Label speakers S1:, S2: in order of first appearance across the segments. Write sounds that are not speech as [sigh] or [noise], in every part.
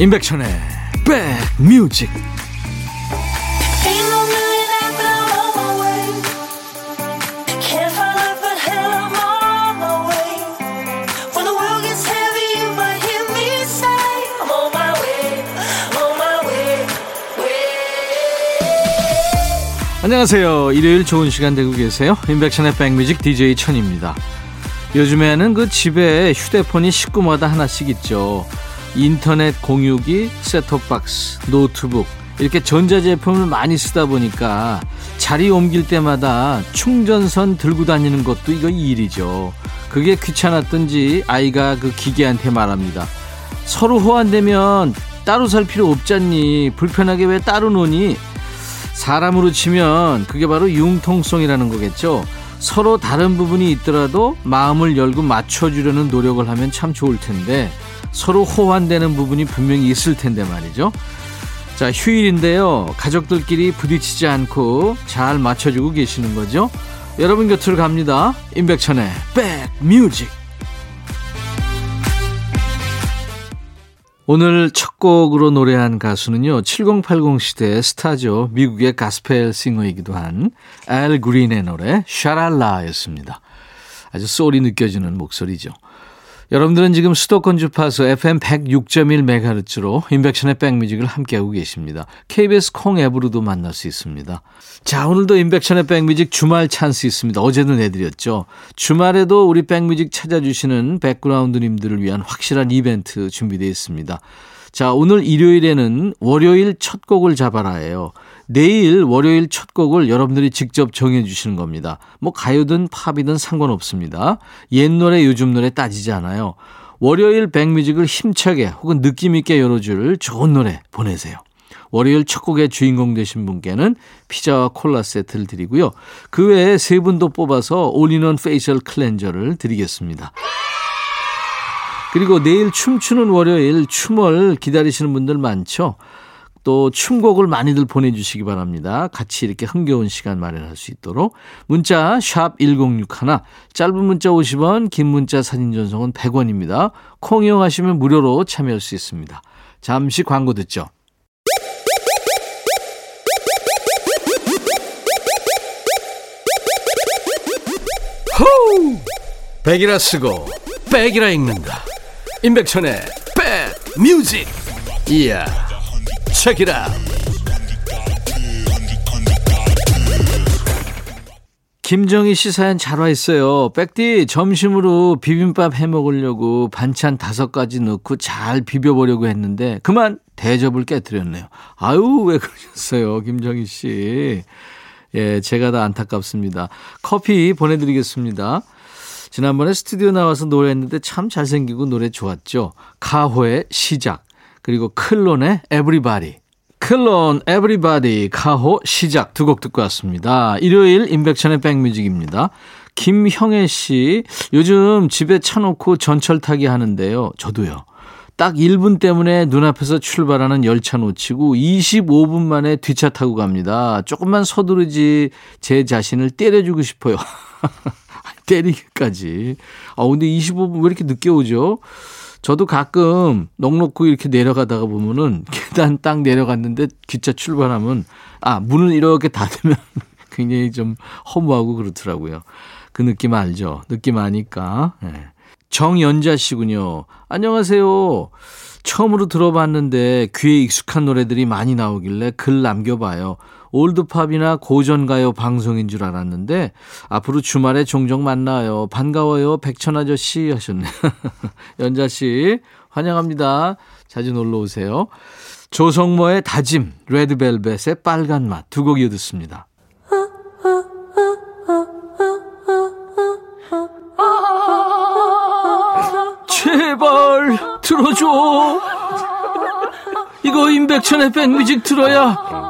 S1: 임백천의 백뮤직 안녕하세요. 일요일 좋은 시간 되고 계세요. 임백천의 백뮤직 DJ 천입니다. 요즘에는 그 집에 휴대폰이 식구마다 하나씩 있죠. 인터넷 공유기, 셋톱박스, 노트북 이렇게 전자제품을 많이 쓰다 보니까 자리 옮길 때마다 충전선 들고 다니는 것도 이거 일이죠. 그게 귀찮았던지 아이가 그 기계한테 말합니다. 서로 호환되면 따로 살 필요 없잖니. 불편하게 왜 따로 노니? 사람으로 치면 그게 바로 융통성이라는 거겠죠. 서로 다른 부분이 있더라도 마음을 열고 맞춰주려는 노력을 하면 참 좋을 텐데 서로 호환되는 부분이 분명히 있을 텐데 말이죠. 자, 휴일인데요. 가족들끼리 부딪히지 않고 잘 맞춰주고 계시는 거죠. 여러분 곁으로 갑니다. 임백천의 백뮤직. 오늘 첫 곡으로 노래한 가수는요. 7080 시대의 스타죠. 미국의 가스펠 싱어이기도 한 앨 그린의 노래 샤랄라였습니다. 아주 소리 느껴지는 목소리죠. 여러분들은 지금 수도권 주파수 FM 106.1MHz로 임백천의 백뮤직을 함께하고 계십니다. KBS 콩 앱으로도 만날 수 있습니다. 자, 오늘도 임백천의 백뮤직 주말 찬스 있습니다. 어제도 내드렸죠. 주말에도 우리 백뮤직 찾아주시는 백그라운드님들을 위한 확실한 이벤트 준비되어 있습니다. 자, 오늘 일요일에는 월요일 첫 곡을 잡아라예요. 내일 월요일 첫 곡을 여러분들이 직접 정해 주시는 겁니다. 뭐 가요든 팝이든 상관없습니다. 옛 노래 요즘 노래 따지지 않아요. 월요일 백뮤직을 힘차게 혹은 느낌 있게 열어줄 좋은 노래 보내세요. 월요일 첫 곡의 주인공 되신 분께는 피자와 콜라 세트를 드리고요. 그 외에 세 분도 뽑아서 올인원 페이셜 클렌저를 드리겠습니다. 그리고 내일 춤추는 월요일 춤을 기다리시는 분들 많죠? 또 춤곡을 많이들 보내주시기 바랍니다. 같이 이렇게 흥겨운 시간 마련할 수 있도록 문자 샵 1061, 짧은 문자 50원, 긴 문자 사진 전송은 100원입니다. 콩 이용하시면 무료로 참여할 수 있습니다. 잠시 광고 듣죠. 호우! 백이라 쓰고 백이라 읽는다. 임백천의 백 뮤직. 이야. 책이라. 김정희 씨 사연 잘 와 있어요. 백디 점심으로 비빔밥 해 먹으려고 반찬 다섯 가지 넣고 잘 비벼보려고 했는데 그만 대접을 깨뜨렸네요. 아유 왜 그러셨어요, 김정희 씨. 예, 제가 다 안타깝습니다. 커피 보내드리겠습니다. 지난번에 스튜디오 나와서 노래했는데 참 잘생기고 노래 좋았죠. 카호의 시작. 그리고 클론의 Everybody. 클론, Everybody, 카호, 시작 두 곡 듣고 왔습니다. 일요일 인백천의 백뮤직입니다. 김형애 씨, 요즘 집에 차 놓고 전철 타기 하는데요. 저도요. 딱 1분 때문에 눈앞에서 출발하는 열차 놓치고 25분 만에 뒷차 타고 갑니다. 조금만 서두르지 제 자신을 때려주고 싶어요. [laughs] 때리기까지. 아, 근데 25분 왜 이렇게 늦게 오죠? 저도 가끔 넉넉히 이렇게 내려가다가 보면은 [laughs] 계단 딱 내려갔는데 기차 출발하면 아 문을 이렇게 닫으면 [laughs] 굉장히 좀 허무하고 그렇더라고요. 그 느낌 알죠? 느낌 아니까. 네. 정연자 씨군요. 안녕하세요. 처음으로 들어봤는데 귀에 익숙한 노래들이 많이 나오길래 글 남겨봐요. 올드팝이나 고전가요 방송인 줄 알았는데 앞으로 주말에 종종 만나요. 반가워요. 백천 아저씨 하셨네. [laughs] 연자 씨 환영합니다. 자주 놀러 오세요. 조성모의 다짐, 레드벨벳의 빨간 맛 두 곡 이어 듣습니다. 제발 들어줘. 이거 임백천의 백뮤직 들어야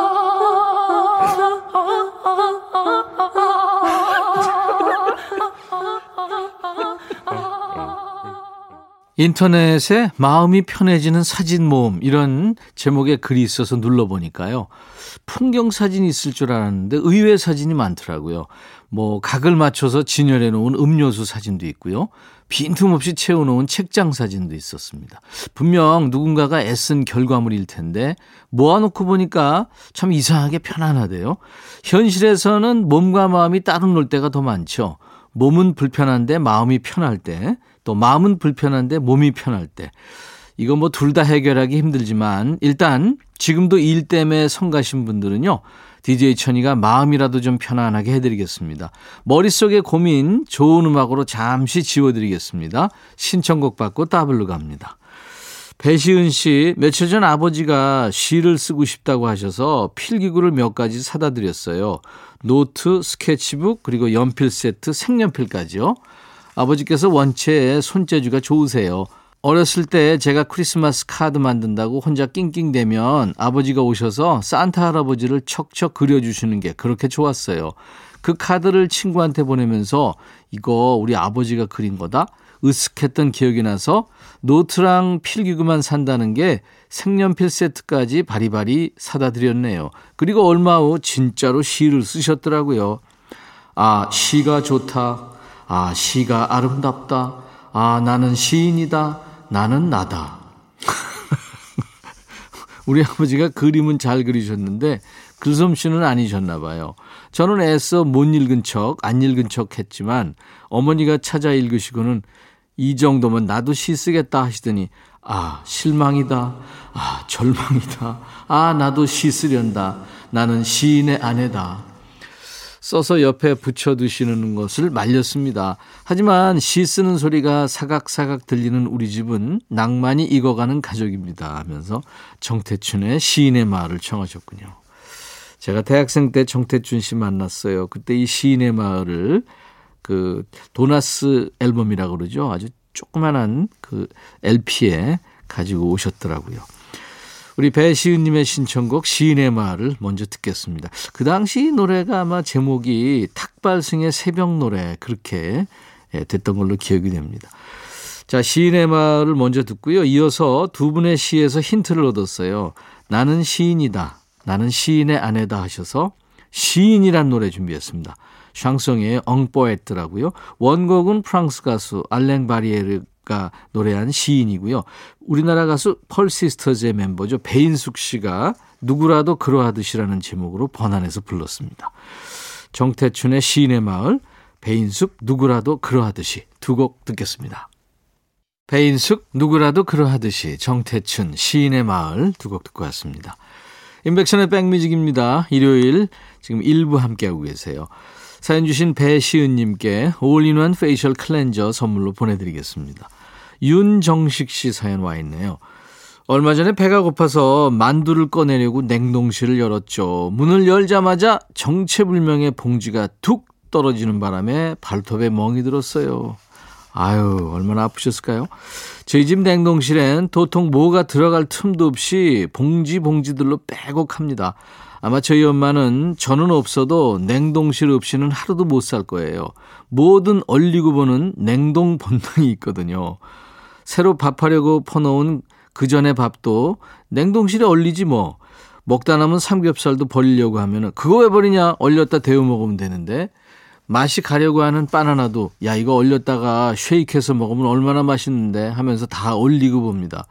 S1: 인터넷에 마음이 편해지는 사진 모음 이런 제목의 글이 있어서 눌러보니까요. 풍경 사진이 있을 줄 알았는데 의외 사진이 많더라고요. 뭐 각을 맞춰서 진열해 놓은 음료수 사진도 있고요. 빈틈없이 채워놓은 책장 사진도 있었습니다. 분명 누군가가 애쓴 결과물일 텐데 모아놓고 보니까 참 이상하게 편안하대요. 현실에서는 몸과 마음이 따로 놀 때가 더 많죠. 몸은 불편한데 마음이 편할 때, 또 마음은 불편한데 몸이 편할 때. 이거 뭐 둘 다 해결하기 힘들지만 일단 지금도 일 때문에 성 가신 분들은요. DJ 천이가 마음이라도 좀 편안하게 해드리겠습니다. 머릿속의 고민 좋은 음악으로 잠시 지워드리겠습니다. 신청곡 받고 따블로 갑니다. 배시은 씨, 며칠 전 아버지가 시를 쓰고 싶다고 하셔서 필기구를 몇 가지 사다 드렸어요. 노트, 스케치북, 그리고 연필 세트, 색연필까지요. 아버지께서 원체 손재주가 좋으세요. 어렸을 때 제가 크리스마스 카드 만든다고 혼자 낑낑대면 아버지가 오셔서 산타 할아버지를 척척 그려주시는 게 그렇게 좋았어요. 그 카드를 친구한테 보내면서 이거 우리 아버지가 그린 거다? 으쓱했던 기억이 나서 노트랑 필기구만 산다는 게 색연필 세트까지 바리바리 사다 드렸네요. 그리고 얼마 후 진짜로 시를 쓰셨더라고요. 아, 시가 좋다. 아, 시가 아름답다. 아, 나는 시인이다. 나는 나다. [laughs] 우리 아버지가 그림은 잘 그리셨는데 글솜씨는 아니셨나 봐요. 저는 애써 못 읽은 척, 안 읽은 척 했지만 어머니가 찾아 읽으시고는 이 정도면 나도 시 쓰겠다 하시더니 아, 실망이다. 아, 절망이다. 아, 나도 시 쓰련다. 나는 시인의 아내다. 써서 옆에 붙여 두시는 것을 말렸습니다. 하지만 시 쓰는 소리가 사각사각 들리는 우리 집은 낭만이 익어가는 가족입니다. 하면서 정태춘의 시인의 마을을 청하셨군요. 제가 대학생 때 정태춘 씨 만났어요. 그때 이 시인의 마을을 그 도나스 앨범이라고 그러죠. 아주 조그만한 그 LP에 가지고 오셨더라고요. 우리 배시은님의 신청곡 시인의 말을 먼저 듣겠습니다. 그 당시 노래가 아마 제목이 탁발승의 새벽 노래 그렇게 예, 됐던 걸로 기억이 됩니다. 자, 시인의 말을 먼저 듣고요. 이어서 두 분의 시에서 힌트를 얻었어요. 나는 시인이다. 나는 시인의 아내다 하셔서 시인이란 노래 준비했습니다. 샹송의 엉뽀에트라고요. 원곡은 프랑스 가수 알랭 바리에르 가 노래한 시인이고요. 우리나라 가수 펄시스터즈의 멤버죠. 배인숙 씨가 누구라도 그러하듯이라는 제목으로 번안해서 불렀습니다. 정태춘의 시인의 마을, 배인숙 누구라도 그러하듯이 두 곡 듣겠습니다. 배인숙 누구라도 그러하듯이 정태춘 시인의 마을 두 곡 듣고 왔습니다. 임백천의 백뮤직입니다. 일요일 지금 일부 함께하고 계세요. 사연 주신 배시은님께 올인원 페이셜 클렌저 선물로 보내드리겠습니다. 윤정식 씨 사연 와 있네요. 얼마 전에 배가 고파서 만두를 꺼내려고 냉동실을 열었죠. 문을 열자마자 정체불명의 봉지가 툭 떨어지는 바람에 발톱에 멍이 들었어요. 아유, 얼마나 아프셨을까요? 저희 집 냉동실엔 도통 뭐가 들어갈 틈도 없이 봉지 봉지들로 빼곡합니다. 아마 저희 엄마는 저는 없어도 냉동실 없이는 하루도 못 살 거예요. 뭐든 얼리고 보는 냉동 본능이 있거든요. 새로 밥하려고 퍼놓은 그 전에 밥도 냉동실에 얼리지 뭐. 먹다 남은 삼겹살도 버리려고 하면은 그거 왜 버리냐? 얼렸다 데워 먹으면 되는데. 맛이 가려고 하는 바나나도 야 이거 얼렸다가 쉐이크해서 먹으면 얼마나 맛있는데 하면서 다 얼리고 봅니다.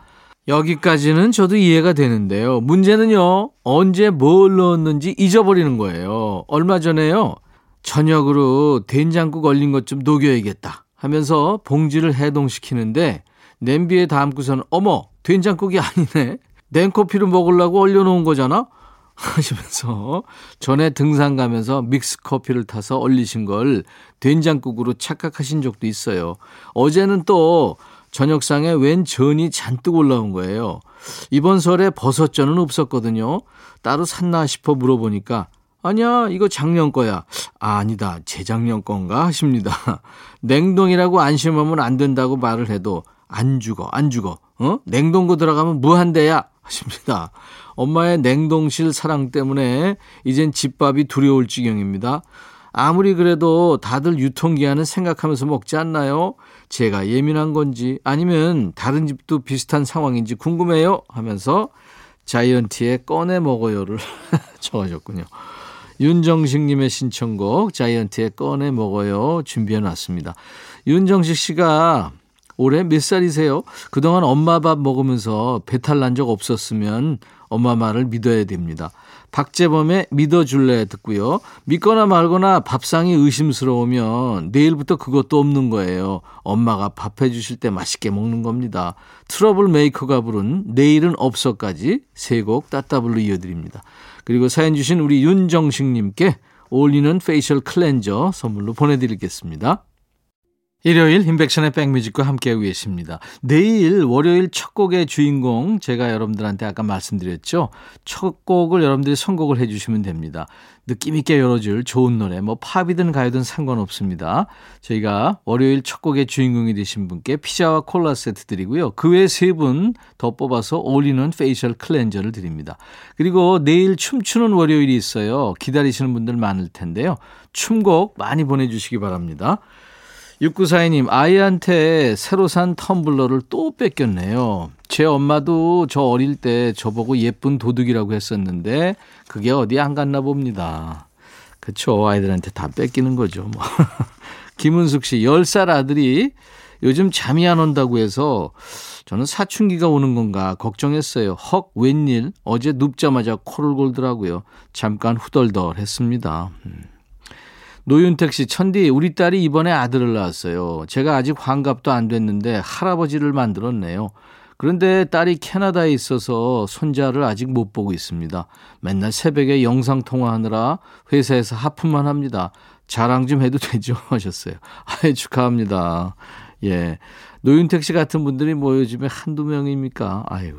S1: 여기까지는 저도 이해가 되는데요. 문제는요, 언제 뭘 넣었는지 잊어버리는 거예요. 얼마 전에요, 저녁으로 된장국 얼린 것 좀 녹여야겠다 하면서 봉지를 해동시키는데, 냄비에 담고서는, 어머, 된장국이 아니네. 냉커피를 먹으려고 얼려놓은 거잖아? [laughs] 하시면서 전에 등산 가면서 믹스 커피를 타서 얼리신 걸 된장국으로 착각하신 적도 있어요. 어제는 또 저녁상에 웬 전이 잔뜩 올라온 거예요. 이번 설에 버섯전은 없었거든요. 따로 샀나 싶어 물어보니까 아니야, 이거 작년 거야. 아, 아니다, 재작년 건가 하십니다. [laughs] 냉동이라고 안심하면 안 된다고 말을 해도 안 죽어, 안 죽어. 어? 냉동고 들어가면 무한대야 하십니다. 엄마의 냉동실 사랑 때문에 이젠 집밥이 두려울 지경입니다. 아무리 그래도 다들 유통기한은 생각하면서 먹지 않나요? 제가 예민한 건지 아니면 다른 집도 비슷한 상황인지 궁금해요 하면서 자이언티의 꺼내 먹어요를 [laughs] 적어줬군요. 윤정식님의 신청곡 자이언티의 꺼내 먹어요 준비해 놨습니다. 윤정식 씨가 올해 몇 살이세요? 그동안 엄마 밥 먹으면서 배탈 난 적 없었으면 엄마 말을 믿어야 됩니다. 박재범의 믿어줄래 듣고요. 믿거나 말거나 밥상이 의심스러우면 내일부터 그것도 없는 거예요. 엄마가 밥 해주실 때 맛있게 먹는 겁니다. 트러블 메이커가 부른 내일은 없어까지 세 곡 따따블로 이어드립니다. 그리고 사연 주신 우리 윤정식님께 올인원 페이셜 클렌저 선물로 보내드리겠습니다. 일요일 임백천의 백뮤직과 함께하고 계십니다. 내일 월요일 첫 곡의 주인공 제가 여러분들한테 아까 말씀드렸죠. 첫 곡을 여러분들이 선곡을 해주시면 됩니다. 느낌 있게 열어줄 좋은 노래 뭐 팝이든 가요든 상관없습니다. 저희가 월요일 첫 곡의 주인공이 되신 분께 피자와 콜라 세트 드리고요. 그 외에 세분 더 뽑아서 올인원 페이셜 클렌저를 드립니다. 그리고 내일 춤추는 월요일이 있어요. 기다리시는 분들 많을 텐데요. 춤곡 많이 보내주시기 바랍니다. 6942님, 아이한테 새로 산 텀블러를 또 뺏겼네요. 제 엄마도 저 어릴 때 저보고 예쁜 도둑이라고 했었는데, 그게 어디 안 갔나 봅니다. 그쵸. 아이들한테 다 뺏기는 거죠. 뭐. [laughs] 김은숙 씨, 10살 아들이 요즘 잠이 안 온다고 해서 저는 사춘기가 오는 건가 걱정했어요. 헉, 웬일? 어제 눕자마자 코를 골더라고요. 잠깐 후덜덜 했습니다. 음. 노윤택 씨, 천디, 우리 딸이 이번에 아들을 낳았어요. 제가 아직 환갑도 안 됐는데 할아버지를 만들었네요. 그런데 딸이 캐나다에 있어서 손자를 아직 못 보고 있습니다. 맨날 새벽에 영상 통화하느라 회사에서 하품만 합니다. 자랑 좀 해도 되죠? [laughs] 하셨어요. 아이, 축하합니다. 예. 노윤택 씨 같은 분들이 뭐 요즘에 한두 명입니까? 아이고.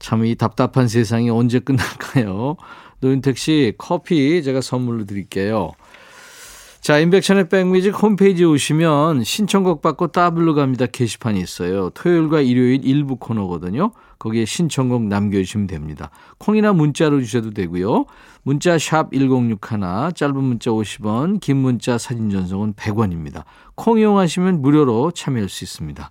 S1: 참 이 답답한 세상이 언제 끝날까요? 노윤택 씨 커피 제가 선물로 드릴게요. 자, 인백션의 백뮤직 홈페이지에 오시면 신청곡 받고 따블로 갑니다 게시판이 있어요. 토요일과 일요일 일부 코너거든요. 거기에 신청곡 남겨주시면 됩니다. 콩이나 문자로 주셔도 되고요. 문자 샵 1061, 짧은 문자 50원, 긴 문자 사진 전송은 100원입니다. 콩 이용하시면 무료로 참여할 수 있습니다.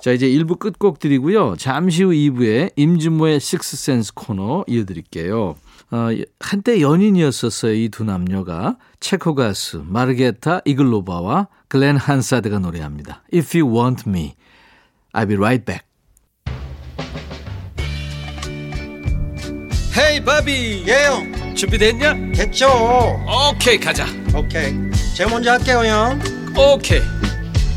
S1: 자, 이제 1부 끝곡 드리고요. 잠시 후 2부에 임진모의 식스센스 코너 이어드릴게요. 어, 한때 연인이었었어요. 이 두 남녀가. 체코 가수 마르게타 이글로바와 글렌 한사드가 노래합니다. If you want me, I'll be right back.
S2: 헤이 바비
S3: 예영
S2: 준비됐냐?
S3: 됐죠
S2: 오케이 가자
S3: 오케이 제가 먼저 할게요 형
S2: 오케이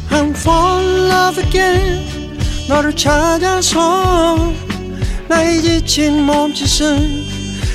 S3: I'm fall in love again 너를 찾아서 나의 지친 몸짓은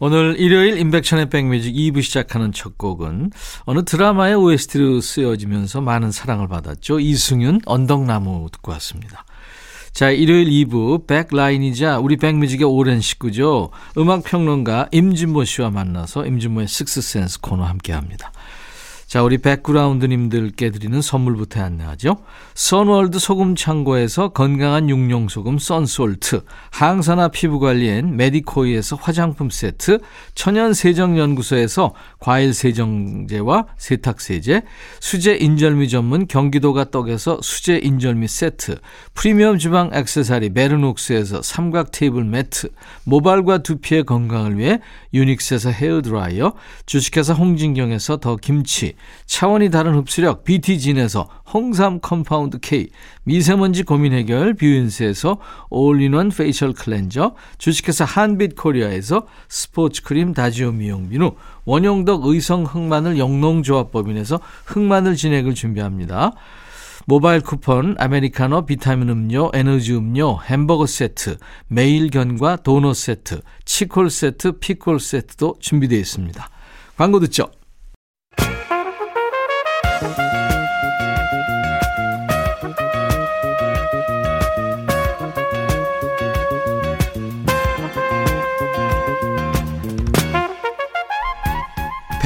S1: 오늘 일요일 인백션의 백뮤직 2부 시작하는 첫 곡은 어느 드라마의 OST로 쓰여지면서 많은 사랑을 받았죠. 이승윤 언덕나무 듣고 왔습니다. 자, 일요일 2부 백라인이자 우리 백뮤직의 오랜 식구죠. 음악평론가 임진모 씨와 만나서 임진모의 식스센스 코너 함께합니다. 자, 우리 백그라운드님들께 드리는 선물부터 안내하죠. 선월드 소금 창고에서 건강한 육룡 소금 썬솔트, 항산화 피부 관리엔 메디코이에서 화장품 세트, 천연 세정 연구소에서 과일 세정제와 세탁 세제, 수제 인절미 전문 경기도가 떡에서 수제 인절미 세트, 프리미엄 주방 액세서리 메르녹스에서 삼각 테이블 매트, 모발과 두피의 건강을 위해 유닉스에서 헤어 드라이어, 주식회사 홍진경에서 더 김치 차원이 다른 흡수력 BT진에서 홍삼 컴파운드 K, 미세먼지 고민 해결 뷰인스에서 올인원 페이셜 클렌저, 주식회사 한빛 코리아에서 스포츠 크림 다지오 미용 비누, 원용덕 의성 흑마늘 영농조합법인에서 흑마늘 진액을 준비합니다. 모바일 쿠폰, 아메리카노, 비타민 음료, 에너지 음료, 햄버거 세트, 매일 견과 도넛 세트, 치콜 세트, 피콜 세트도 준비되어 있습니다. 광고 듣죠.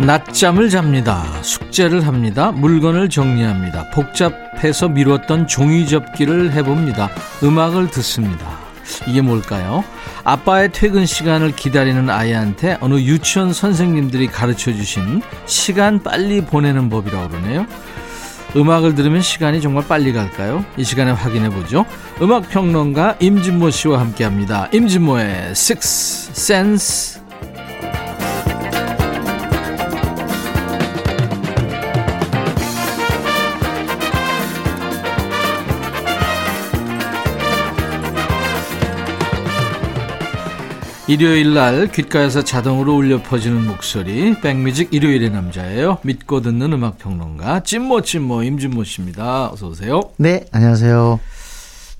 S2: 낮잠을 잡니다. 숙제를 합니다. 물건을 정리합니다. 복잡해서 미뤘던 종이 접기를 해봅니다. 음악을 듣습니다. 이게 뭘까요? 아빠의 퇴근 시간을 기다리는 아이한테 어느 유치원 선생님들이 가르쳐 주신 시간 빨리 보내는 법이라고 그러네요. 음악을 들으면 시간이 정말 빨리 갈까요? 이 시간에 확인해 보죠. 음악 평론가 임진모 씨와 함께 합니다. 임진모의 Six Sense. 일요일 날 귓가에서 자동으로 울려 퍼지는 목소리 백뮤직 일요일의 남자예요. 믿고 듣는 음악 평론가 찐모 찐모 임진모 씨입니다. 어서 오세요.
S4: 네, 안녕하세요.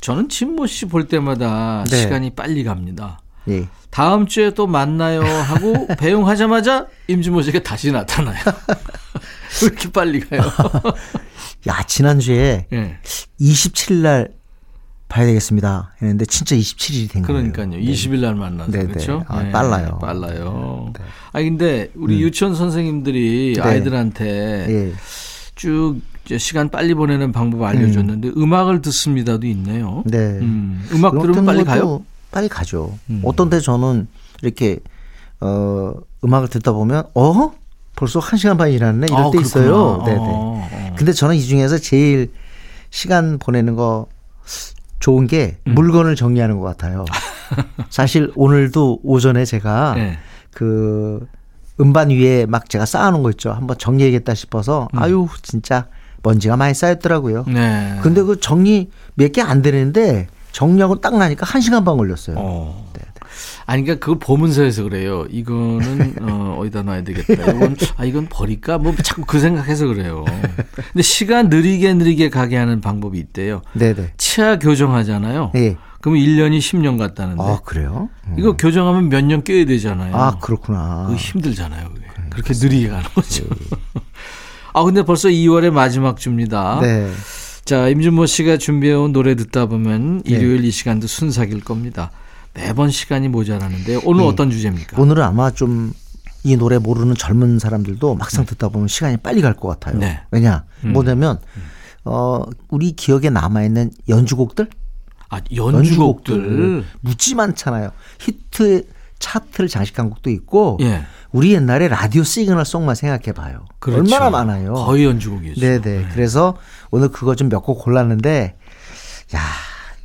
S1: 저는 찐모 씨 볼 때마다
S4: 네.
S1: 시간이 빨리 갑니다.
S4: 예.
S1: 다음 주에 또 만나요 하고 [laughs] 배웅하자마자 임진모 씨가 다시 나타나요. [laughs] 왜 이렇게 빨리 가요? [laughs]
S4: 야, 지난주에
S1: 예.
S4: 27일 날 봐야 되겠습니다. 했는데 진짜 27일이 된 거예요.
S1: 그러니까요. 20일 날 만나서
S4: 네,
S1: 그렇죠?
S4: 네. 아, 빨라요.
S1: 빨라요. 아 근데 우리 유치원 선생님들이
S4: 네.
S1: 아이들한테
S4: 예.
S1: 쭉 시간 빨리 보내는 방법 알려줬는데 음. 악을 듣습니다도 있네요.
S4: 네.
S1: 음, 음악 들으면 빨리 가요?
S4: 빨리 가죠.
S1: 음.
S4: 어떤 때 저는 이렇게 어 음악을 듣다 보면 어 벌써 한 시간 반이 지났네 이럴
S1: 아,
S4: 때 있어요.
S1: 그렇구나.
S4: 네네.
S1: 어, 어.
S4: 근데 저는 이 중에서 제일 시간 보내는 거 좋은 게
S1: 음.
S4: 물건을 정리하는 것 같아요. [laughs] 사실 오늘도 오전에 제가
S1: 네.
S4: 그 음반 위에 막 제가 쌓아놓은 거 있죠. 한번 정리해야겠다 싶어서
S1: 음.
S4: 아유 진짜 먼지가 많이 쌓였더라고요.
S1: 네.
S4: 근데 그 정리 몇 개 안 되는데 정리하고 딱 나니까 한 시간 반 걸렸어요.
S1: 어. 아니, 그러니까 그걸 보면서 해서 그래요. 이거는, 어, 어디다 놔야 되겠다. 이건, 아, 이건 버릴까? 뭐 자꾸 그 생각해서 그래요. 근데 시간 느리게 느리게 가게 하는 방법이 있대요.
S4: 네네.
S1: 치아 교정하잖아요.
S4: 예.
S1: 그러면 1년이 10년 같다는데.
S4: 아 그래요? 음.
S1: 이거 교정하면 몇 년 껴야 되잖아요.
S4: 아 그렇구나.
S1: 그거 힘들잖아요. 그게. 그렇게 느리게 가는 거죠. 아, 근데 벌써 2월의 마지막 주입니다.
S4: 네.
S1: 자, 임준모 씨가 준비해온 노래 듣다 보면
S4: 네.
S1: 일요일 이 시간도 순삭일 겁니다. 매번 시간이 모자라는데 오늘
S4: 네.
S1: 어떤 주제입니까?
S4: 오늘은 아마 좀 이 노래 모르는 젊은 사람들도 막상 듣다 보면 시간이 빨리 갈 것 같아요.
S1: 네.
S4: 왜냐?
S1: 음.
S4: 뭐냐면 어 우리 기억에 남아 있는 연주곡들,
S1: 아, 연주곡들.
S4: 무지 많잖아요. 히트 차트를 장식한 곡도 있고
S1: 예.
S4: 우리 옛날에 라디오 시그널 송만 생각해 봐요.
S1: 그렇죠.
S4: 얼마나 많아요.
S1: 거의 연주곡이죠.
S4: 네네. 그래서 오늘 그거 좀 몇 곡 골랐는데, 야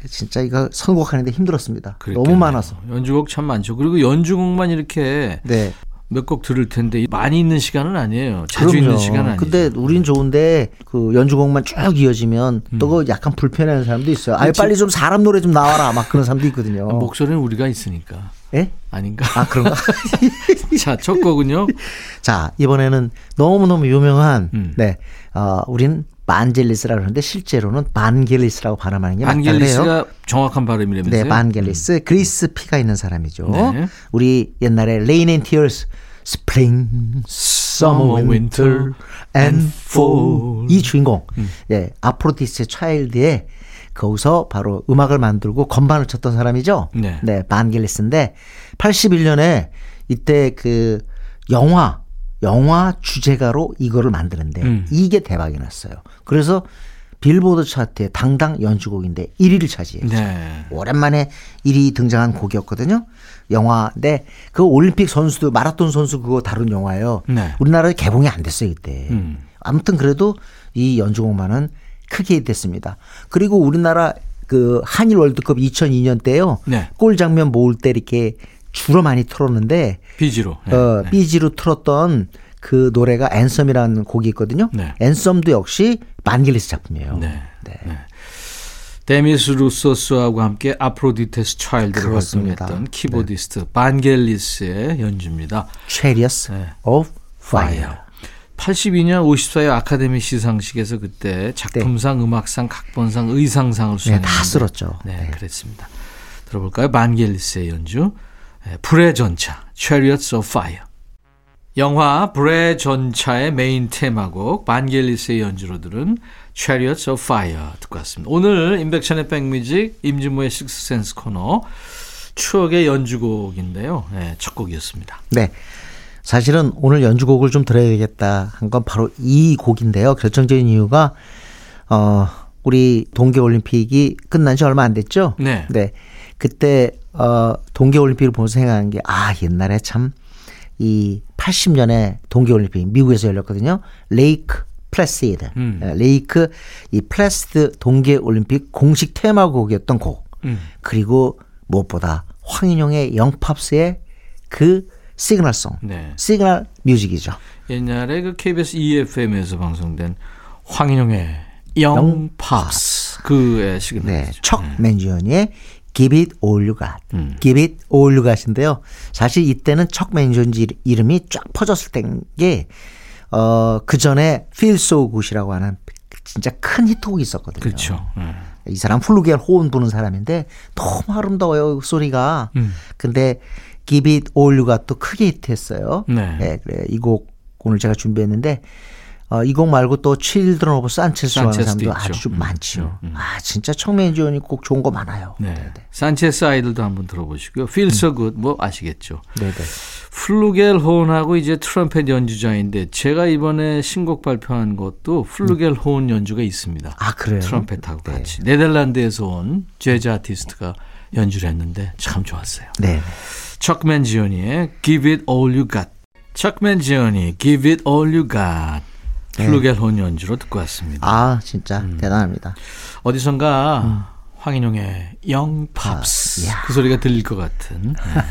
S4: 진짜 이거 선곡하는데 힘들었습니다.
S1: 그랬겠네요.
S4: 너무 많아서.
S1: 연주곡 참 많죠. 그리고 연주곡만 이렇게
S4: 네.
S1: 몇 곡 들을 텐데 많이 있는 시간은 아니에요. 자주 있는 시간은 아니에요.
S4: 근데 우린 좋은데 그 연주곡만 쭉 이어지면 또그 약간 불편해하는 사람도 있어요. 아예
S1: 음.
S4: 빨리 좀 사람 노래 좀 나와라 막 그런 사람도 있거든요. [laughs]
S1: 목소리는 우리가 있으니까.
S4: 예?
S1: 아닌가?
S4: 아 그런가? [laughs]
S1: 자, 첫 곡은요. [laughs]
S4: 자 이번에는 너무 너무 유명한
S1: 음.
S4: 네, 어 우리는 반젤리스라고 그러는데 실제로는 반겔리스라고 발음하는 게 맞다 그래요.
S1: 안겔리스가 정확한 발음이라면서요?
S4: 네, 반겔리스 그리스 피가 있는 사람이죠.
S1: 네.
S4: 우리 옛날에 Rain and Tears, Spring, Summer, Winter and Fall 이 주인공, 예, 아프로디스의 차일드에 거기서 바로 음악을 만들고 건반을 쳤던 사람이죠.
S1: 네.
S4: 반겔리스인데 81년에 이때 그 영화 영화 주제가로 이거를 만드는데
S1: 음.
S4: 이게 대박이 났어요. 그래서 빌보드 차트에 당당 연주곡인데 1위를 차지해요.
S1: 네.
S4: 오랜만에 1위 등장한 곡이었거든요. 영화인데 그 올림픽 선수도 마라톤 선수 그거 다룬 영화예요.
S1: 네.
S4: 우리나라에 개봉이 안 됐어요 이때.
S1: 음.
S4: 아무튼 그래도 이 연주곡만은 크게 됐습니다. 그리고 우리나라 그 한일 월드컵 2002년 때요.
S1: 네.
S4: 골 장면 모을 때 이렇게 주로 많이 틀었는데
S1: 비지로
S4: 네, 어, 네. 비지로 틀었던 그 노래가 Anthem이라는 곡이 있거든요. 네. Anthem도 역시 반겔리스 작품이에요. 네. 네. 네.
S1: 데미스 루소스하고 함께 아프로디테스 차일드를 활동했던 키보디스트 네. 반겔리스의 연주입니다.
S4: Chariots 네. of Fire.
S1: 82년 54회 아카데미 시상식에서 그때 작품상, 네. 음악상, 각본상, 의상상을 수상했는데
S4: 네, 다 쓸었죠.
S1: 네, 네, 그랬습니다. 들어볼까요? 반겔리스의 연주 네, 불의 전차 Chariots of Fire 영화 불의 전차의 메인 테마곡 반겔리스의 연주로 들은 Chariots of Fire 듣고 왔습니다. 오늘 임백천의 백뮤직 임진모의 식스센스 코너 추억의 연주곡인데요. 네, 첫 곡이었습니다.
S4: 네. 사실은 오늘 연주곡을 좀 들어야 되겠다 한 건 바로 이 곡인데요. 결정적인 이유가 어 우리 동계 올림픽이 끝난 지 얼마 안 됐죠?
S1: 네.
S4: 네. 그때 어 동계 올림픽을 보면서 생각한 게 아, 옛날에 참 이 80년에 동계 올림픽 미국에서 열렸거든요. 레이크 플래시드. 음. 예, 레이크 이 플래시드 동계 올림픽 공식 테마곡이었던 곡. 음. 그리고 무엇보다 황인용의 영팝스의 그 시그널송, 네. 시그널 뮤직이죠.
S1: 옛날에 그 KBS EFM에서 방송된 황인용의 영팝스 그의 시그널.
S4: 네, 척 네. 맨지언의 Give It All You Got, 음. Give It All You Got인데요. 사실 이때는 척 맨지언 이름이 쫙 퍼졌을 때가 어, 그 전에 Feel So Good이라고 하는 진짜 큰 히트곡이 있었거든요.
S1: 그렇죠. 네.
S4: 이 사람 플루겔호른 부는 사람인데 너무 아름다워요 소리가. 음. 근데 Give It All You Got 또 크게 히트했어요. 네. 네 그래 이 곡 오늘 제가 준비했는데 어, 이곡 말고 또 Children of Sanchez 하는 사람도 아주 좀 음, 많지요. 음, 음. 아 진짜 척 맨지오니 곡 좋은 거 많아요.
S1: 네. 네. 산체스 아이들도 한번 들어보시고요. Feel So Good 뭐 아시겠죠.
S4: 네네.
S1: flugelhorn하고 이제 트럼펫 연주자인데 제가 이번에 신곡 발표한 것도 flugel 음. horn 연주가 있습니다.
S4: 아 그래요?
S1: 트럼펫하고 네. 같이 네덜란드에서 온 재즈 아티스트가 연주를 했는데 참 좋았어요.
S4: 네.
S1: 척 맨지오니의 Give It All You Got. 척 맨지오니 Give It All You Got. 네. flugelhorn 연주로 듣고 왔습니다.
S4: 아 진짜 음. 대단합니다.
S1: 어디선가 음. 황인용의 영팝스 아, 그 소리가 들릴 것 같은. [laughs] 네.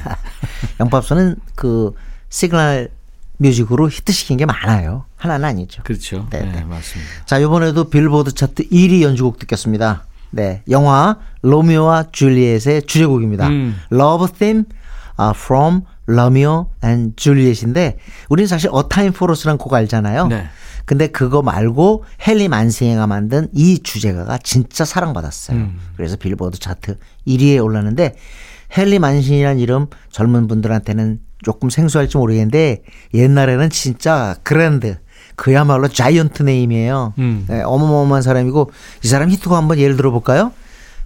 S4: 영팝스는 그 시그널 뮤직으로 히트시킨 게 많아요. 하나는 아니죠.
S1: 그렇죠. 네, 네. 맞습니다.
S4: 자 이번에도 빌보드 차트 1위 연주곡 듣겠습니다. 네, 영화 로미오와 줄리엣의 주제곡입니다. 음. Love Theme from Romeo and Juliet인데 우리는 사실 A Time for Us라는 곡 알잖아요. 네. 근데 그거 말고 헨리 만싱이가 만든 이 주제가가 진짜 사랑받았어요. 음. 그래서 빌보드 차트 1위에 올랐는데 헨리 만싱이라는 이름 젊은 분들한테는 조금 생소할지 모르겠는데 옛날에는 진짜 그랜드 그야말로 giant name이에요. 음. 네, 어마어마한 사람이고 이 사람 히트곡 한번 예를 들어볼까요?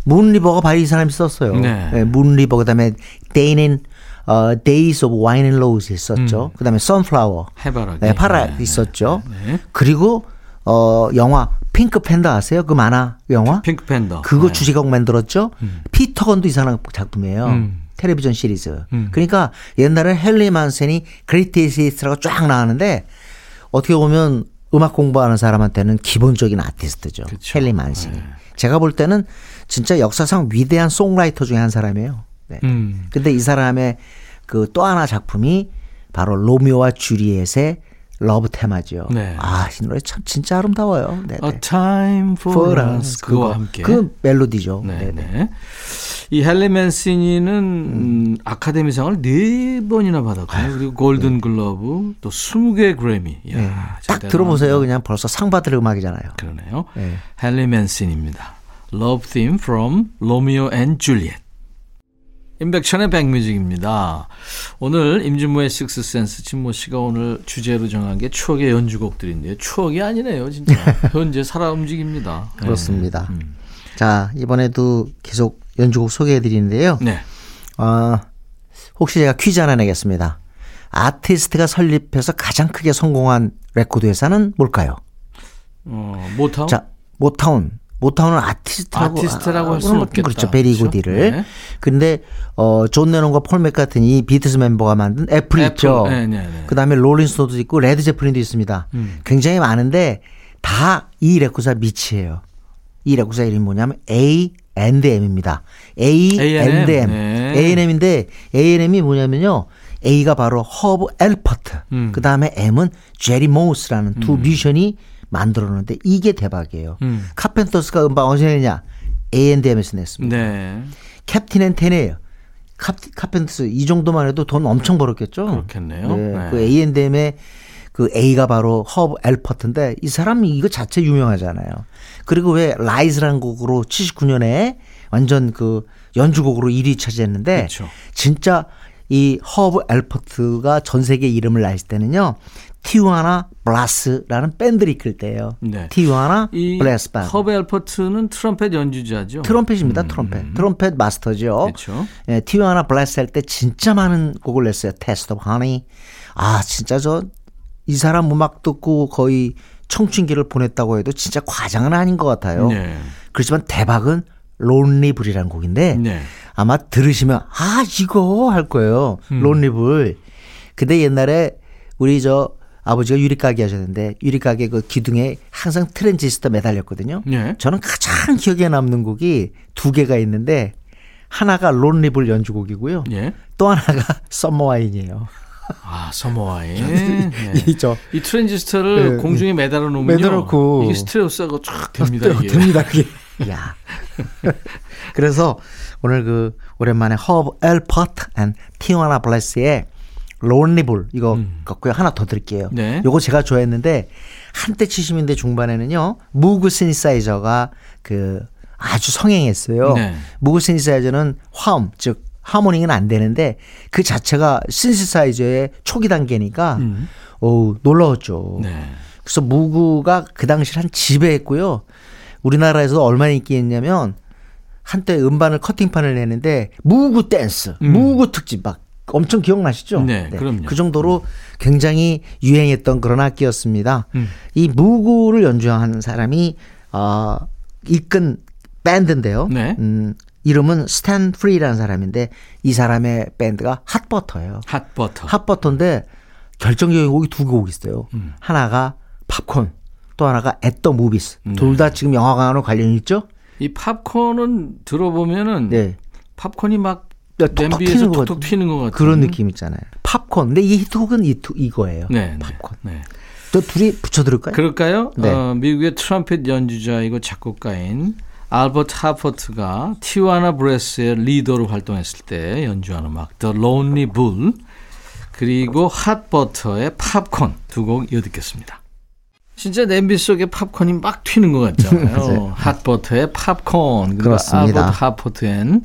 S4: Moon River가 바로 이 사람이 썼어요. 네. 네, Moon River 그다음에 데이는 어, Days of Wine and Rose 있었죠. 음. 그다음에 Sunflower.
S1: 해바라기.
S4: 네, 파라 네, 있었죠. 네, 네. 그리고 어, 영화 Pink Panther 아세요? 그 만화 영화?
S1: Pink Panther.
S4: 그거 네. 주제곡 만들었죠. 음. Peter Gunn도 이 사람 작품이에요. 음. 텔레비전 시리즈. 음. 그러니까 옛날에 헨리 맨시니 greatest라고 쫙 나왔는데 어떻게 보면 음악 공부하는 사람한테는 기본적인 아티스트죠. 그쵸. 헨리 맨시니. 네. 제가 볼 때는 진짜 역사상 위대한 songwriter 중에 한 사람이에요. 네. 음. 근데 이 사람의 그 또 하나 작품이 바로 로미오와 줄리엣의 love 테마죠. 네. 아, 이 노래 참 진짜 아름다워요.
S1: 네. A Time for, for Us 그거와 함께
S4: 그 멜로디죠.
S1: 네, 네. 이 헬리 맨시니는 음. 아카데미상을 네 번이나 받았고요. 그리고 골든 네. 글러브 또 20개 그래미. 이야, 네.
S4: 딱 들어보세요. 그냥 벌써 상 받을 음악이잖아요.
S1: 그러네요. 네. 헬리 맨시니입니다. Love Theme from Romeo and Juliet. 임백천의 백뮤직입니다. 오늘 임진모의 식스센스 진모 씨가 오늘 주제로 정한 게 추억의 연주곡들인데요. 추억이 아니네요, 진짜. [laughs] 현재 살아 움직입니다.
S4: 네. 그렇습니다. 네. 음. 자, 이번에도 계속 연주곡 소개해 드리는데요. 네. 어, 혹시 제가 퀴즈 하나 내겠습니다. 아티스트가 설립해서 가장 크게 성공한 레코드 회사는 뭘까요?
S1: 어, 모타운?
S4: 자, 모타운. 모타운은 아티스트라고
S1: 아티스트라고 할 수는 없겠다.
S4: 그렇죠. 베리 고디를. 네. 근데 어 존 레논과 폴 맥카트니 비틀스 멤버가 만든 애플, 애플. 있죠. 네, 네, 네. 그다음에 롤링스톤도 있고 레드 제플린도 있습니다. 음. 굉장히 많은데 다 이 레코드사 밑이에요. 이 레코드사 이름이 뭐냐면 A and M입니다. A,
S1: A&M.
S4: and M.
S1: 네.
S4: A&M인데 A&M이 뭐냐면요. A가 바로 허브 엘퍼트.
S1: 음.
S4: 그 다음에 M은 제리 모스라는 두 뮤지션이 만들었는데 이게 대박이에요.
S1: 음.
S4: 카펜터스가 음반 어디서 냈냐? A&M에서 냈습니다.
S1: 네.
S4: 캡틴 앤 테닐이에요. 카, 카펜터스 이 정도만 해도 돈 엄청 벌었겠죠.
S1: 그렇겠네요.
S4: 네,
S1: 네.
S4: 그 A&M의 그 A가 바로 허브 엘퍼트인데 이 사람이 이거 자체 유명하잖아요. 그리고 왜 Rise라는 곡으로 79년에 완전 그 연주곡으로 1위 차지했는데
S1: 그렇죠.
S4: 진짜 이 허브 엘퍼트가 전 세계 이름을 날릴 때는요. 티와나 브라스라는 밴드를 이끌 때예요.
S1: 네.
S4: 티와나
S1: 이
S4: 브라스 밴드.
S1: 허브 엘퍼트는 트럼펫 연주자죠.
S4: 트럼펫입니다. 트럼펫. 트럼펫 마스터죠.
S1: 그렇죠.
S4: 예, 티와나 브라스 할 때 진짜 많은 곡을 냈어요. Taste of Honey. 아, 진짜 저 이 사람 음악 듣고 거의 청춘기를 보냈다고 해도 진짜 과장은 아닌 것 같아요.
S1: 네.
S4: 그렇지만 대박은 론리블이라는 곡인데
S1: 네.
S4: 아마 들으시면 아 이거 할 거예요.
S1: 음.
S4: 론리블. 근데 옛날에 우리 저 아버지가 유리가게 하셨는데 유리가게 그 기둥에 항상 트랜지스터 매달렸거든요.
S1: 네.
S4: 저는 가장 기억에 남는 곡이 두 개가 있는데 하나가 론리블 연주곡이고요.
S1: 예.
S4: 또 하나가 [laughs] 썸머와인이에요.
S1: 아, Summer Wine. 네.
S4: 이죠.
S1: 이 트랜지스터를
S4: 네,
S1: 공중에 매달아 놓으면요.
S4: 매달아놓고.
S1: 이게 스테레오가 쫙 됩니다. 이게.
S4: 됩니다, 그게. [laughs] 야. 그래서 오늘 그 오랜만에 허브 엘퍼트 앤 티와나 브라스의 Lonely Bull 이거 갖고요. 하나 더 드릴게요.
S1: 음. 네.
S4: 요거 제가 좋아했는데 한때 70년대 중반에는요. 무그 신시사이저가 그 아주 성행했어요.
S1: 네.
S4: 무그 신시사이저는 화음 즉 하모니는 안 되는데 그 자체가 신시사이저의 초기 단계니까
S1: 음.
S4: 어우 놀라웠죠.
S1: 네.
S4: 그래서 무구가 그 당시 한 지배했고요. 우리나라에서 얼마나 인기했냐면 한때 음반을 커팅판을 내는데 무구 댄스, 무구 특집 막 엄청 기억나시죠?
S1: 음. 네, 그럼요.
S4: 그 정도로 굉장히 유행했던 그런 악기였습니다.
S1: 음.
S4: 이 무구를 연주하는 사람이 어, 이끈 밴드인데요.
S1: 네.
S4: 음, 이름은 스탠 프리라는 사람인데 이 사람의 밴드가 핫버터예요.
S1: 핫버터.
S4: 핫버터인데 결정적인 곡이 두곡 있어요.
S1: 음.
S4: 하나가 팝콘, 또 하나가 At the Movies.
S1: 네.
S4: 둘다 지금 영화관으로 관련이 있죠?
S1: 이 팝콘은 들어보면은
S4: 네.
S1: 팝콘이 막
S4: 톡톡
S1: 냄비에서
S4: 튀는 것
S1: 톡톡 튀는 것 같은
S4: 그런 느낌 있잖아요. 팝콘. 근데 이 히트곡은 이, 두- 이거예요.
S1: 네, 네.
S4: 팝콘.
S1: 네.
S4: 또 둘이 붙여 들을까요?
S1: 그럴까요?
S4: 네.
S1: 어, 미국의 트럼펫 연주자이고 작곡가인 알버트 하퍼트가 티와나 브라스의 리더로 활동했을 때 연주한 음악 The Lonely Bull 그리고 핫버터의 팝콘 두 곡 이어 듣겠습니다. 진짜 냄비 속에 팝콘이 막 튀는 것 같잖아요. [laughs] 핫버터의 팝콘 그리고
S4: 그렇습니다.
S1: 알버트 하퍼트 앤 에,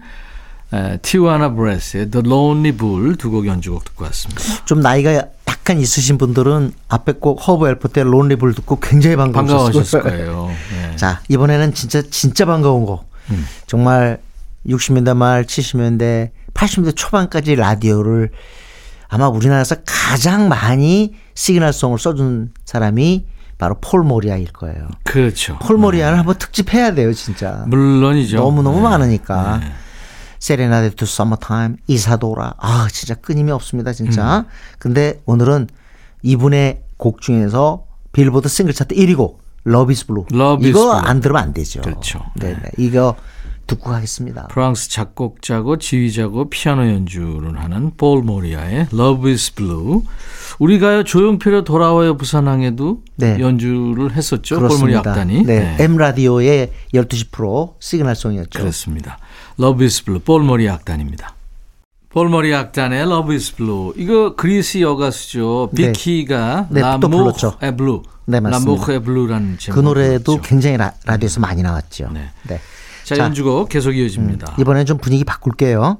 S1: 티와나 브라스의 The Lonely Bull 두 곡 연주곡 듣고 왔습니다.
S4: 좀 나이가 약간 있으신 분들은 앞에 곡 허브 엘퍼트의 Lonely Bull 듣고 굉장히
S1: 반가우셨을 거예요. [laughs] 네.
S4: 자, 이번에는 진짜 진짜 반가운 곡.
S1: 음.
S4: 정말 60년대 말 70년대 80년대 초반까지 라디오를 아마 우리나라에서 가장 많이 시그널송을 써준 사람이 바로 폴 모리아일 거예요.
S1: 그렇죠.
S4: 폴 모리아는 한번 특집해야 돼요, 진짜.
S1: 물론이죠.
S4: 너무너무
S1: 네.
S4: 많으니까.
S1: 네.
S4: Serenade to Summertime, 이사도라. 아, 진짜 끊임이 없습니다, 진짜.
S1: 음.
S4: 근데 오늘은 이분의 곡 중에서 빌보드 싱글 차트 1위 곡, Love is Blue.
S1: Love is
S4: 이거
S1: Blue.
S4: 안 들으면 안 되죠.
S1: 그렇죠.
S4: 네, 네. 이거 듣고 가겠습니다.
S1: 프랑스 작곡자고 지휘자고 피아노 연주를 하는 폴 모리아의 Love is Blue. 우리가요 조용필의 돌아와요 부산항에도
S4: 네.
S1: 연주를 했었죠. 폴 모리아
S4: 그렇습니다.
S1: 악단이.
S4: 네. M 라디오의 12시 프로 시그널송이었죠.
S1: 그렇습니다. Love is Blue 폴 모리아 악단입니다. 폴 모리아 악단의 Love is Blue. 이거 그리스 여가수죠.
S4: 네.
S1: 비키가
S4: 네, 또 불렀죠.
S1: est bleu.
S4: 네, 맞습니다.
S1: L'amour est bleu라는
S4: 그
S1: 제목.
S4: 노래도 굉장히 라, 라디오에서 많이 나왔죠.
S1: 네.
S4: 네.
S1: 자,
S4: 자, 음,
S1: 연주곡 계속 이어집니다.
S4: 이번엔 좀 분위기 바꿀게요.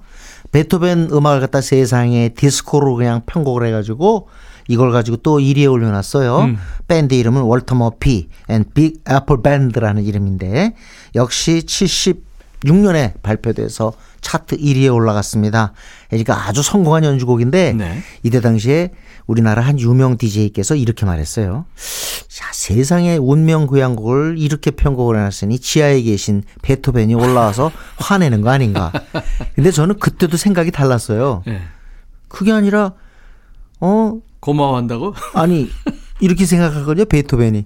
S4: 베토벤 음악을 갖다 세상에 디스코로 그냥 편곡을 해가지고 이걸 가지고 또 1위에 올려놨어요.
S1: 음.
S4: 밴드 이름은 월터 머피 앤 빅 애플 밴드라는 이름인데 역시 76년에 발표돼서 차트 1위에 올라갔습니다. 그러니까 아주 성공한 연주곡인데
S1: 네.
S4: 이때 당시에 우리나라 한 유명 DJ께서 이렇게 말했어요. 자, 세상에 운명 교향곡을 이렇게 편곡을 해놨으니 지하에 계신 베토벤이 올라와서 [laughs] 화내는 거 아닌가. 근데 저는 그때도 생각이 달랐어요.
S1: 네.
S4: 그게 아니라, 어,
S1: 고마워한다고?
S4: 아니, 이렇게 생각하거든요, 베토벤이.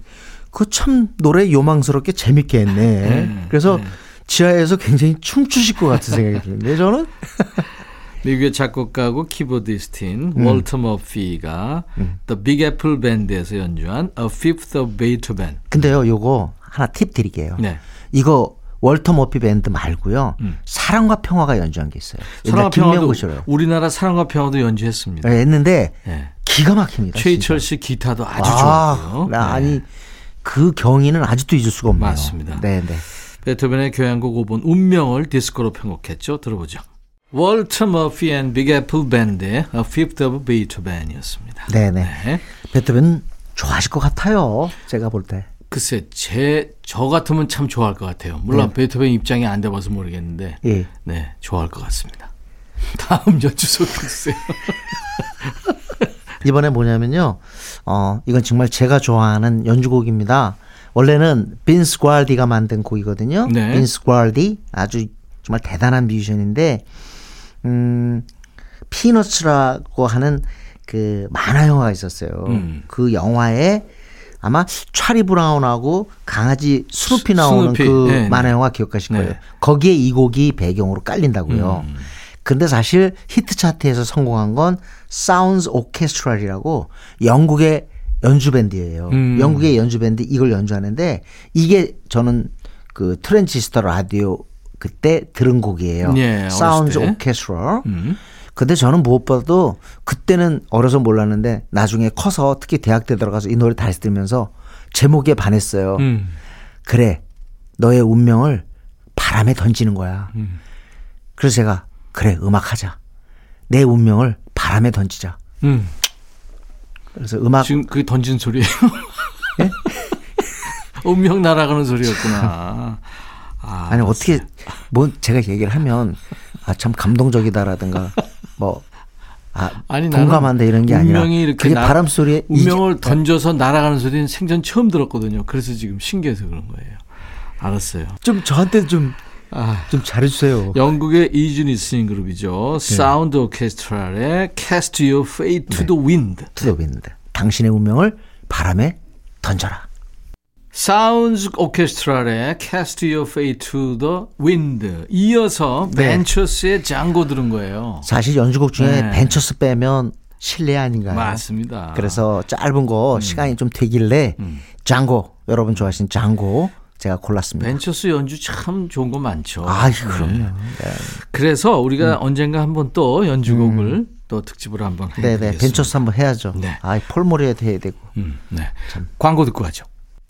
S4: 그 참 노래 요망스럽게 재밌게 했네. 그래서 지하에서 굉장히 춤추실 것 같은 생각이 드는데 저는 [laughs]
S1: 미국의 작곡가고 키보디스트인 음. 월터 머피가 음. The Big Apple Band에서 연주한 A Fifth of Beethoven.
S4: 근데요, 요거 하나 팁 드릴게요. 네. 이거 월터 머피 밴드 말고요. 음. 사랑과 평화가 연주한 게 있어요.
S1: 사랑과 평화도 우리나라 사랑과 평화도 연주했습니다.
S4: 네, 했는데 네. 기가 막힙니다.
S1: 최이철 씨 기타도 아주 아, 좋았고요.
S4: 네. 아니 그 경위는 아직도 잊을 수가 없네요.
S1: 맞습니다.
S4: 네, 네.
S1: 베토벤의 교향곡 5번 운명을 디스코로 편곡했죠. 들어보죠. 월터 머피 앤 빅 애플 밴드의 A Fifth of Beethoven이었습니다.
S4: 네네. 네. 베토벤 좋아하실 것 같아요. 제가 볼 때.
S1: 글쎄, 제, 저 같으면 참 좋아할 것 같아요. 물론 네. 베토벤 입장이 안 돼봐서 모르겠는데, 예. 네, 좋아할 것 같습니다. [laughs] 다음 연주 소개해주세요. [laughs]
S4: 이번에 뭐냐면요, 어, 이건 정말 제가 좋아하는 연주곡입니다. 원래는 빈스 과디가 만든 곡이거든요. 네. 빈스 과디 아주 정말 대단한 뮤지션인데, 음, 피너츠라고 하는 그 만화 영화가 있었어요. 음. 그 영화에 아마 찰리 브라운하고 강아지 스누피 나오는 스누피. 그 네, 네. 만화 영화 기억하실 거예요. 네. 거기에 이 곡이 배경으로 깔린다고요. 음. 근데 사실 히트 차트에서 성공한 건 Sounds Orchestral이라고 영국의 연주 밴드예요. 음. 영국의 연주 밴드 이걸 연주하는데 이게 저는 그 트랜지스터 라디오 그때 들은 곡이에요. 예, Sounds Orchestral. 음. 근데 저는 무엇보다도 그때는 어려서 몰랐는데 나중에 커서 특히 대학 때 들어가서 이 노래 다시 들으면서 제목에 반했어요. 음. 그래, 너의 운명을 바람에 던지는 거야. 음. 그래서 제가 그래 음악 하자. 내 운명을 바람에 던지자. 음. 그래서 음악
S1: 지금 그게 던진 소리예요. 네? [laughs] 운명 날아가는 소리였구나.
S4: 아, 니 어떻게 뭐 제가 얘기를 하면 아 참 감동적이다라든가 뭐 아, 아니 동감한다 이런 게 아니라 이렇게 그게 나, 바람 소리에
S1: 운명을 이제, 던져서 날아가는 소리는 생전 처음 들었거든요. 그래서 지금 신기해서 그런 거예요. 알았어요.
S4: 좀 저한테 좀 아, 좀 잘해주세요.
S1: 영국의 easy listening 그룹이죠. 네. Sounds Orchestral의 Cast Your Fate to 네. the Wind.
S4: To the Wind. 당신의 운명을 바람에 던져라.
S1: Sounds Orchestral의 Cast Your Fate to the Wind. 이어서 네. 벤처스의 장고 들은 거예요.
S4: 사실 연주곡 중에 네. 벤처스 빼면 실례 아닌가요?
S1: 맞습니다.
S4: 그래서 짧은 거 음. 시간이 좀 되길래 음. 장고 여러분 좋아하신 장고 제가 골랐습니다.
S1: 벤처스 연주 참 좋은 거 많죠.
S4: 아, 그럼요. 네.
S1: 네. 그래서 우리가 음. 언젠가 한번 또 연주곡을 음. 또 특집으로 한번 해야
S4: 네네. 벤처스 한번 해야죠. 네. 아, 폴 모리아도 해야 되고. 음,
S1: 네. 참. 광고 듣고 하죠.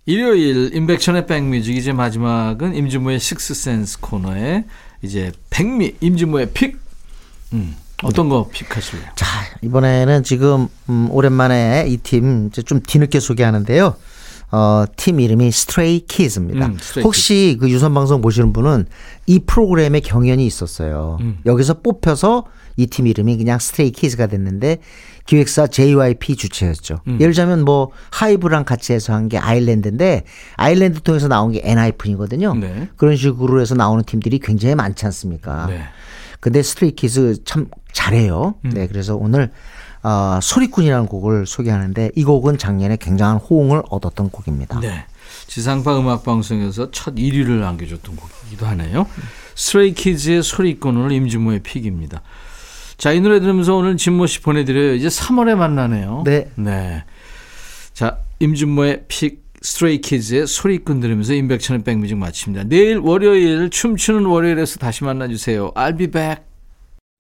S1: 일요일 임백천의 백뮤직 이제 마지막은 임진모의 식스센스 코너에 이제 백미 임진모의 pick. 음. 어떤 거 pick하실래요?
S4: 자 이번에는 지금 음, 오랜만에 이 팀 좀 뒤늦게 소개하는데요. 어, 팀 이름이 스트레이 키즈입니다. 음, 혹시 그 유선 방송 보시는 분은 이 프로그램에 경연이 있었어요. 음. 여기서 뽑혀서 이 팀 이름이 그냥 스트레이 키즈가 됐는데 기획사 JYP 주최였죠. 음. 예를 들자면 뭐 하이브랑 같이 해서 한 게 아일랜드인데 아일랜드 통해서 나온 게 엔하이픈이거든요. 네. 그런 식으로 해서 나오는 팀들이 굉장히 많지 않습니까? 네. 근데 스트레이 키즈 참 잘해요. 음. 네, 그래서 오늘 어, 소리꾼이라는 곡을 소개하는데 이 곡은 작년에 굉장한 호응을 얻었던 곡입니다. 네.
S1: 지상파 음악 방송에서 첫 1위를 안겨줬던 곡이기도 하네요. 스트레이 키즈의 소리꾼 오늘 임진모의 pick입니다. 자, 이 노래 들으면서 오늘 진모 씨 보내드려요. 이제 3월에 만나네요.
S4: 네.
S1: 네. 자, 임진모의 pick 스트레이 키즈의 소리꾼 들으면서 임백천의 백뮤직 마칩니다. 내일 월요일 춤추는 월요일에서 다시 만나주세요. I'll be back.